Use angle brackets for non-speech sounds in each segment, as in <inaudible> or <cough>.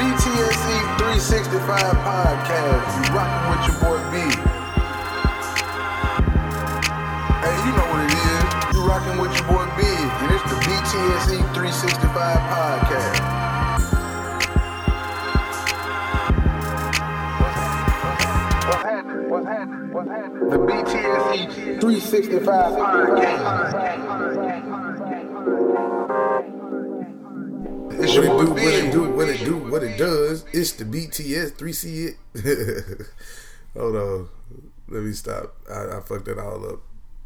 BTSE 365 podcast. You rocking with your boy B. Hey, you know what it is. You rocking with your boy B. And it's the BTSE 365 podcast. What's happening? What's happening? What's happening? The BTSE 365 podcast. It's your it boy do, what it do, what it do, what it does. It's the BTS 3C it. <laughs> Hold on. Let me stop. I, I fucked that all up.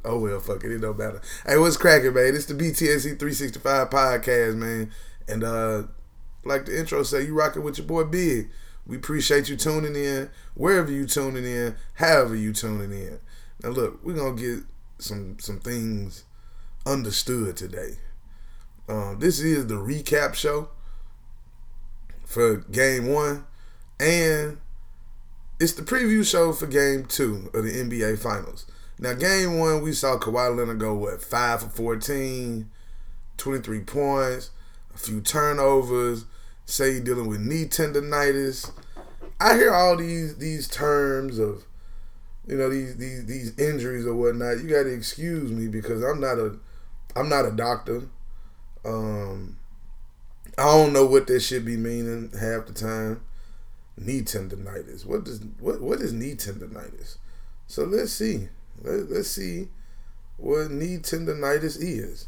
Oh well, fuck it. It don't matter. Hey, what's cracking, man? It's the BTSC 365 podcast, man. And uh like the intro say, you rocking with your boy Big. We appreciate you tuning in, wherever you tuning in, however you tuning in. Now look, we're gonna get some some things understood today. Um, this is the recap show for game one, and it's the preview show for game two of the NBA Finals. Now, game one, we saw Kawhi Leonard go, what, 5 for 14, 23 points, a few turnovers, say he dealing with knee tendonitis. I hear all these these terms of, you know, these these these injuries or whatnot. You got to excuse me because I'm not a I'm not a doctor. Um, I don't know what that should be meaning half the time. Knee tendonitis. What does what what is knee tendonitis? So let's see. Let, let's see what knee tendonitis is.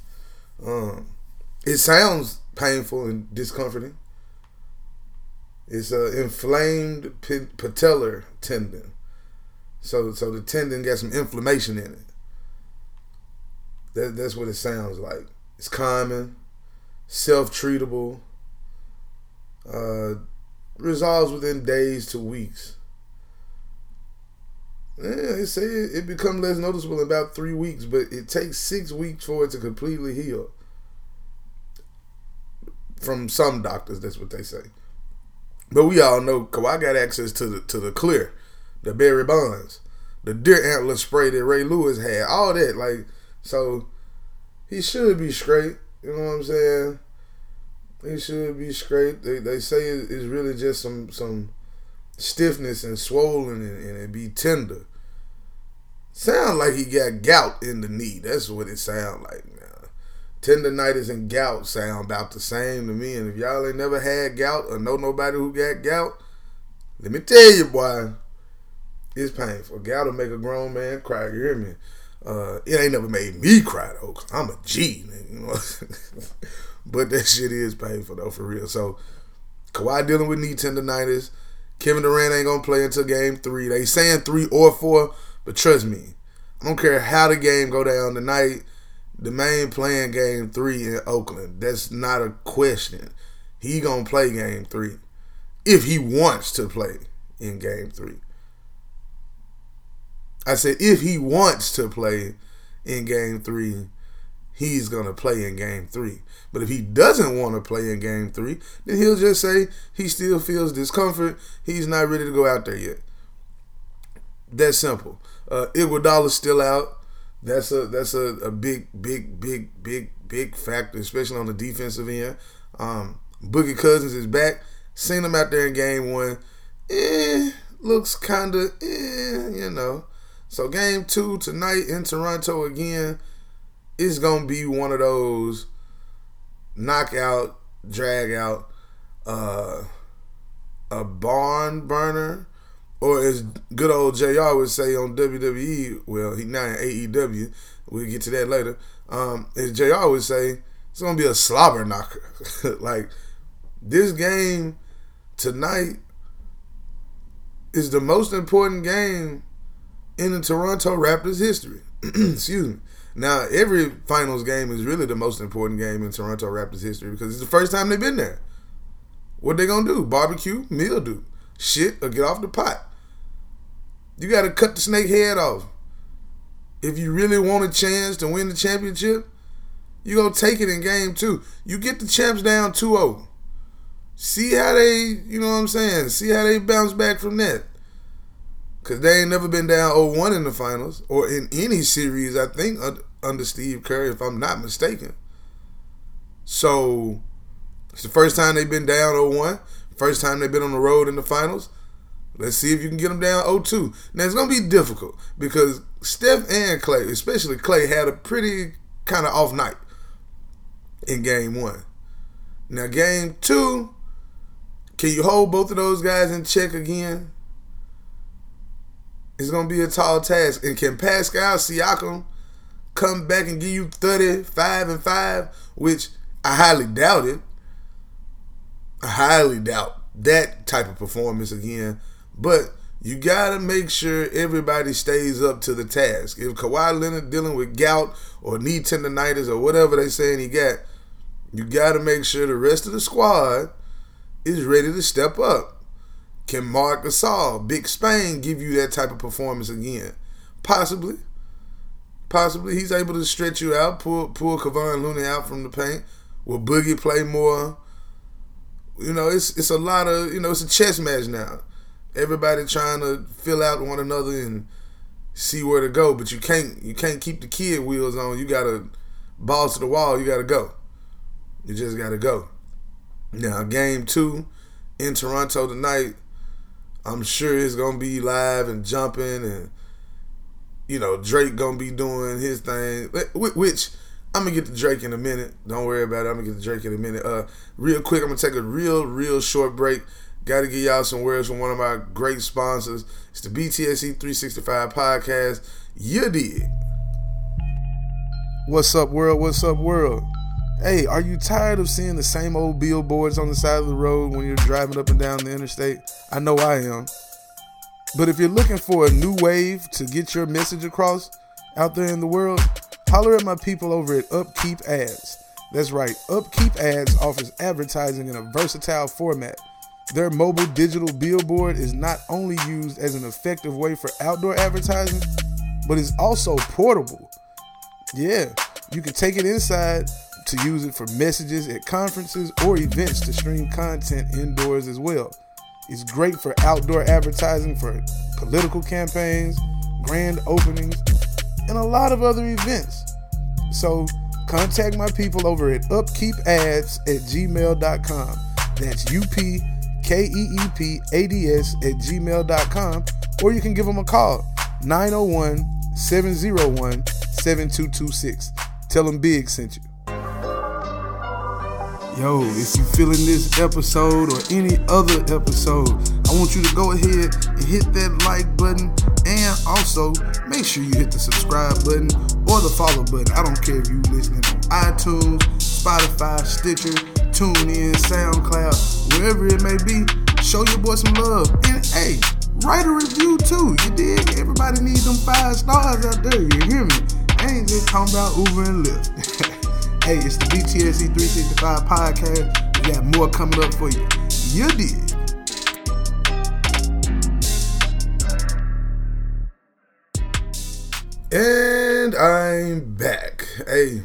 Um, it sounds painful and discomforting. It's a inflamed patellar tendon. So so the tendon got some inflammation in it. That, that's what it sounds like. It's common, self-treatable, uh, resolves within days to weeks. Yeah, they say it, it becomes less noticeable in about three weeks, but it takes six weeks for it to completely heal. From some doctors, that's what they say. But we all know Kawhi got access to the to the clear, the Barry Bonds, the deer antler spray that Ray Lewis had, all that. Like, so he should be straight. You know what I'm saying? He should be straight. They, they say it's really just some some stiffness and swollen and, and it be tender. Sound like he got gout in the knee. That's what it sound like now. Tendonitis and gout sound about the same to me. And if y'all ain't never had gout or know nobody who got gout, let me tell you, boy, it's painful. Gout will make a grown man cry. You hear me? Uh, it ain't never made me cry though. Cause I'm a G, nigga, you know. <laughs> but that shit is painful though, for real. So Kawhi dealing with knee tendonitis. Kevin Durant ain't gonna play until game three. They saying three or four, but trust me, I don't care how the game go down tonight. The main playing game three in Oakland. That's not a question. He gonna play game three if he wants to play in game three. I said if he wants to play in game three, he's gonna play in game three. But if he doesn't want to play in game three, then he'll just say he still feels discomfort. He's not ready to go out there yet. That's simple. Uh, Iguodala's still out. That's a that's a, a big big big big big factor, especially on the defensive end. Um, Boogie Cousins is back. Seen him out there in game one. Eh, looks kind of eh, you know. So game two tonight in Toronto again is gonna be one of those knockout, drag out, uh, a barn burner, or as good old Jr. would say on WWE. Well, he now in AEW. We'll get to that later. Um, as Jr. would say, it's gonna be a slobber knocker. <laughs> like this game tonight is the most important game in the Toronto Raptors history. <clears throat> Excuse me. Now, every finals game is really the most important game in Toronto Raptors history because it's the first time they've been there. What they gonna do? Barbecue, mildew, shit, or get off the pot. You got to cut the snake head off. If you really want a chance to win the championship, you gonna take it in game two. You get the champs down 2-0. See how they, you know what I'm saying? See how they bounce back from that. Cause they ain't never been down 0-1 in the finals or in any series. I think under Steve Kerr, if I'm not mistaken. So it's the first time they've been down 0-1. First time they've been on the road in the finals. Let's see if you can get them down 0-2. Now it's gonna be difficult because Steph and Clay, especially Clay, had a pretty kind of off night in game one. Now game two, can you hold both of those guys in check again? It's gonna be a tall task. And can Pascal Siakam come back and give you 35 and 5, which I highly doubt it. I highly doubt that type of performance again. But you gotta make sure everybody stays up to the task. If Kawhi Leonard dealing with gout or knee tendonitis or whatever they saying he got, you gotta make sure the rest of the squad is ready to step up. Can Marc Gasol, Big Spain, give you that type of performance again? Possibly. Possibly he's able to stretch you out, pull pull Kevon Looney out from the paint. Will Boogie play more? You know, it's it's a lot of you know, it's a chess match now. Everybody trying to fill out one another and see where to go, but you can't you can't keep the kid wheels on. You gotta balls to the wall, you gotta go. You just gotta go. Now game two in Toronto tonight, I'm sure it's gonna be live and jumping and you know, Drake gonna be doing his thing, which I'm gonna get to Drake in a minute. Don't worry about it. I'm gonna get to Drake in a minute. Uh, real quick, I'm gonna take a real, real short break. Got to give y'all some words from one of my great sponsors. It's the BTSC 365 podcast. You did. What's up, world? What's up, world? Hey, are you tired of seeing the same old billboards on the side of the road when you're driving up and down the interstate? I know I am. But if you're looking for a new wave to get your message across out there in the world, holler at my people over at Upkeep Ads. That's right, Upkeep Ads offers advertising in a versatile format. Their mobile digital billboard is not only used as an effective way for outdoor advertising, but is also portable. Yeah, you can take it inside to use it for messages at conferences or events to stream content indoors as well. It's great for outdoor advertising for political campaigns, grand openings, and a lot of other events. So contact my people over at upkeepads at gmail.com. That's U P K E E P A D S at gmail.com. Or you can give them a call 901 701 7226. Tell them Big sent you. Yo, if you're feeling this episode or any other episode, I want you to go ahead and hit that like button and also make sure you hit the subscribe button or the follow button. I don't care if you listening on iTunes, Spotify, Stitcher, TuneIn, SoundCloud, wherever it may be. Show your boy some love. And hey, write a review too. You dig? Everybody needs them five stars out there. You hear me? I ain't just talking about Uber and Lyft. <laughs> Hey, it's the BTSC 365 podcast. We got more coming up for you. You did. And I'm back. Hey,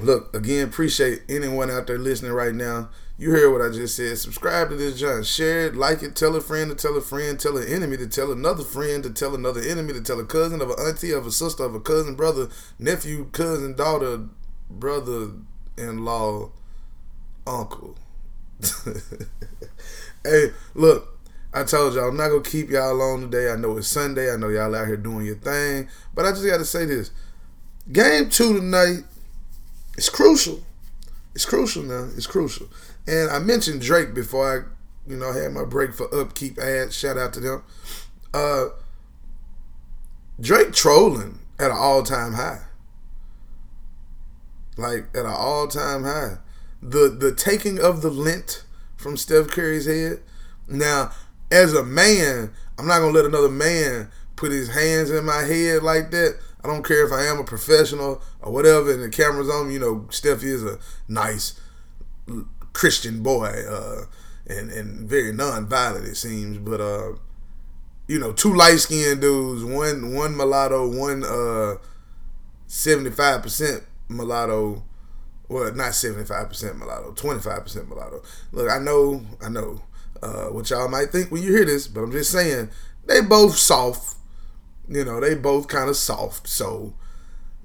look, again, appreciate anyone out there listening right now. You heard what I just said. Subscribe to this John. Share it, like it, tell a friend to tell a friend, tell an enemy to tell another friend to tell another enemy to tell a cousin of an auntie of a sister of a cousin, brother, nephew, cousin, daughter, brother in law uncle. <laughs> hey, look, I told y'all I'm not gonna keep y'all alone today. I know it's Sunday. I know y'all out here doing your thing, but I just gotta say this: Game two tonight is crucial. It's crucial now. It's crucial. And I mentioned Drake before I, you know, had my break for upkeep ads. Shout out to them. Uh, Drake trolling at an all time high like at an all time high. The the taking of the lint from Steph Curry's head. Now, as a man, I'm not gonna let another man put his hands in my head like that. I don't care if I am a professional or whatever, and the camera's on. You know, Steph is a nice Christian boy, uh, and and very non-violent it seems. But uh, you know, two light skinned dudes, one one mulatto, one uh, seventy five percent mulatto. Well, not seventy five percent mulatto, twenty five percent mulatto. Look, I know, I know uh, what y'all might think when you hear this, but I'm just saying they both soft. You know, they both kind of soft. So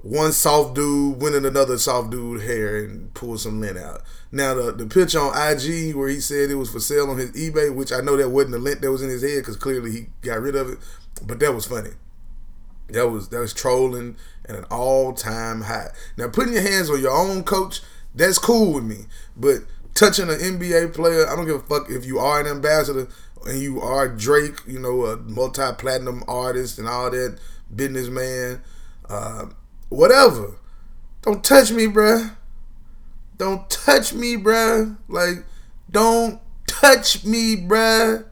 one soft dude winning another soft dude hair and pull some lint out. Now the the pitch on IG where he said it was for sale on his eBay, which I know that wasn't the lint that was in his head because clearly he got rid of it, but that was funny. That was that was trolling at an all time high. Now putting your hands on your own coach, that's cool with me. But touching an NBA player, I don't give a fuck if you are an ambassador and you are Drake, you know, a multi platinum artist and all that businessman, uh, whatever. Don't touch me, bruh. Don't touch me, bruh. Like, don't touch me, bruh.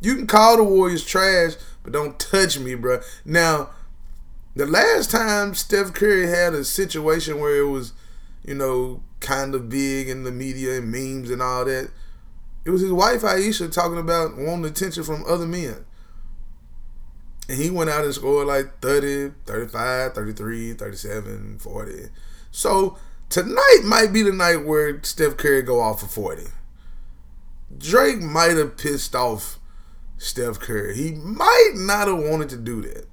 You can call the Warriors trash, but don't touch me, bro. Now, the last time Steph Curry had a situation where it was, you know, kind of big in the media and memes and all that, it was his wife Ayesha talking about wanting attention from other men. And he went out and scored like 30, 35, 33, 37, 40. So tonight might be the night where Steph Curry go off for 40. Drake might have pissed off Steph Curry. He might not have wanted to do that.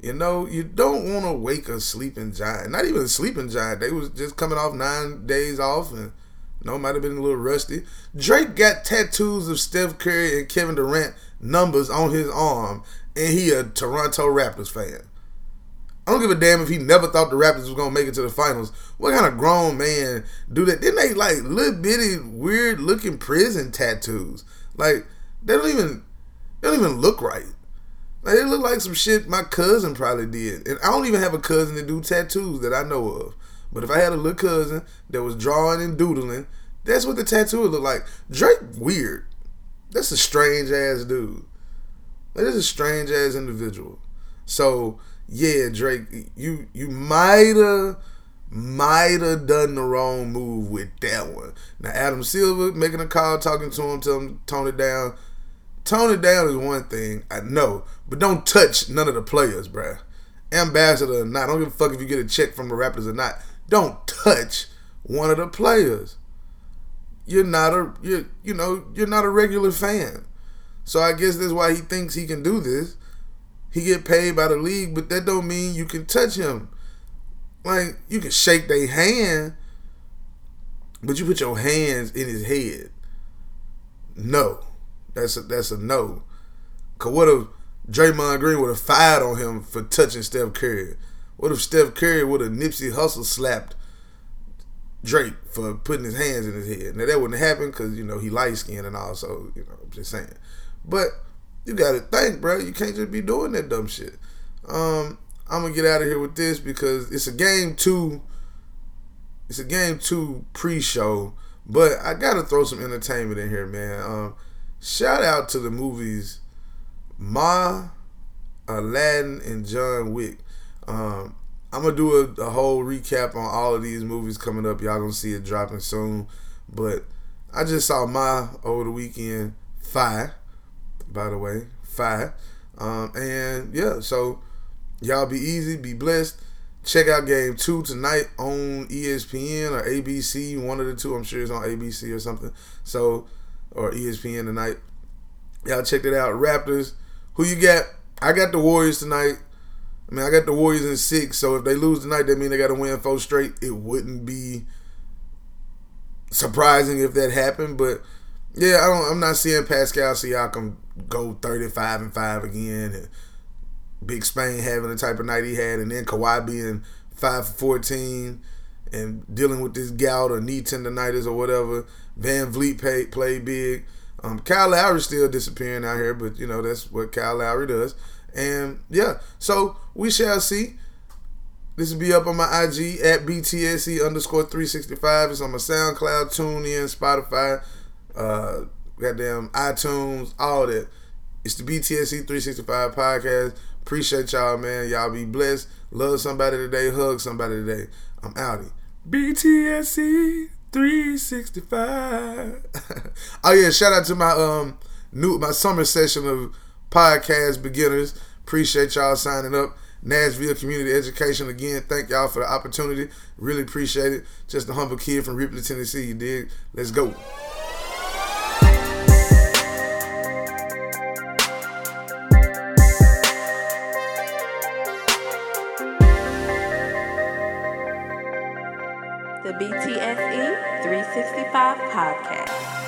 You know, you don't want to wake a sleeping giant. Not even a sleeping giant. They was just coming off nine days off and you know, might have been a little rusty. Drake got tattoos of Steph Curry and Kevin Durant numbers on his arm and he a Toronto Raptors fan. I don't give a damn if he never thought the Raptors was gonna make it to the finals. What kind of grown man do that? Then they like little bitty, weird looking prison tattoos. Like they don't even they don't even look right. Like they look like some shit my cousin probably did. And I don't even have a cousin that do tattoos that I know of. But if I had a little cousin that was drawing and doodling, that's what the tattoo would look like. Drake weird. That's a strange ass dude. That is a strange ass individual. So yeah, Drake, you you might have might have done the wrong move with that one. Now Adam Silver making a call, talking to him, tell him to tone it down. Tone it down is one thing, I know, but don't touch none of the players, bruh. Ambassador or not, don't give a fuck if you get a check from the Raptors or not. Don't touch one of the players. You're not a you you know you're not a regular fan. So I guess that's why he thinks he can do this. He get paid by the league, but that don't mean you can touch him. Like you can shake their hand, but you put your hands in his head. No, that's a, that's a no. Cause what if Draymond Green would have fired on him for touching Steph Curry? What if Steph Curry would have Nipsey Hussle slapped Drake for putting his hands in his head? Now that wouldn't happen because you know he light skinned and also you know I'm just saying. But you gotta think, bro. You can't just be doing that dumb shit. Um, I'm gonna get out of here with this because it's a game two. It's a game two pre-show, but I gotta throw some entertainment in here, man. Um, shout out to the movies Ma, Aladdin, and John Wick. Um, I'm gonna do a, a, whole recap on all of these movies coming up. Y'all gonna see it dropping soon. But I just saw Ma over the weekend. Fire by the way. Five. Um, and yeah, so y'all be easy, be blessed. Check out game two tonight on ESPN or ABC, one of the two. I'm sure it's on ABC or something. So, or ESPN tonight. Y'all check it out. Raptors. Who you got? I got the Warriors tonight. I mean, I got the Warriors in six. So if they lose tonight, that means they got to win four straight. It wouldn't be surprising if that happened, but yeah, I don't. I'm not seeing Pascal Siakam go 35 and five again, and Big Spain having the type of night he had, and then Kawhi being five for 14 and dealing with this gout or knee tendonitis or whatever. VanVleet pay, played big. Um, Kyle Lowry still disappearing out here, but you know that's what Kyle Lowry does. And yeah, so we shall see. This will be up on my IG at BTSE underscore 365. It's on my SoundCloud, TuneIn, Spotify uh, goddamn iTunes, all that. It's the BTSE 365 podcast. Appreciate y'all, man. Y'all be blessed. Love somebody today. Hug somebody today. I'm outie. BTSE 365. oh yeah, shout out to my um new my summer session of podcast beginners. Appreciate y'all signing up. Nashville Community Education again. Thank y'all for the opportunity. Really appreciate it. Just a humble kid from Ripley, Tennessee. You dig? Let's go. 365 podcast.